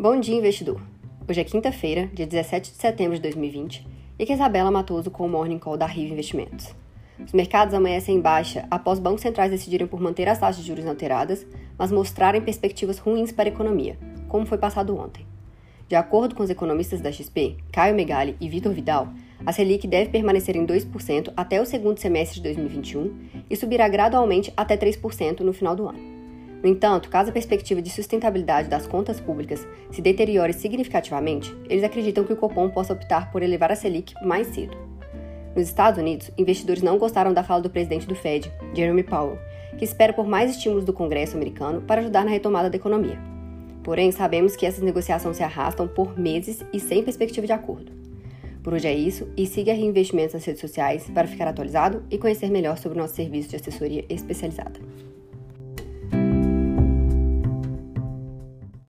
Bom dia, investidor! Hoje é quinta-feira, dia 17 de setembro de 2020, e aqui é Isabela Matoso com o Morning Call da Riva Investimentos. Os mercados amanhecem em baixa após bancos centrais decidirem por manter as taxas de juros alteradas, mas mostrarem perspectivas ruins para a economia, como foi passado ontem. De acordo com os economistas da XP, Caio Megali e Vitor Vidal, a Selic deve permanecer em 2% até o segundo semestre de 2021 e subirá gradualmente até 3% no final do ano. No entanto, caso a perspectiva de sustentabilidade das contas públicas se deteriore significativamente, eles acreditam que o Copom possa optar por elevar a Selic mais cedo. Nos Estados Unidos, investidores não gostaram da fala do presidente do Fed, Jeremy Powell, que espera por mais estímulos do Congresso americano para ajudar na retomada da economia. Porém, sabemos que essas negociações se arrastam por meses e sem perspectiva de acordo. Por hoje é isso e siga Reinvestimentos nas redes sociais para ficar atualizado e conhecer melhor sobre o nosso serviço de assessoria especializada.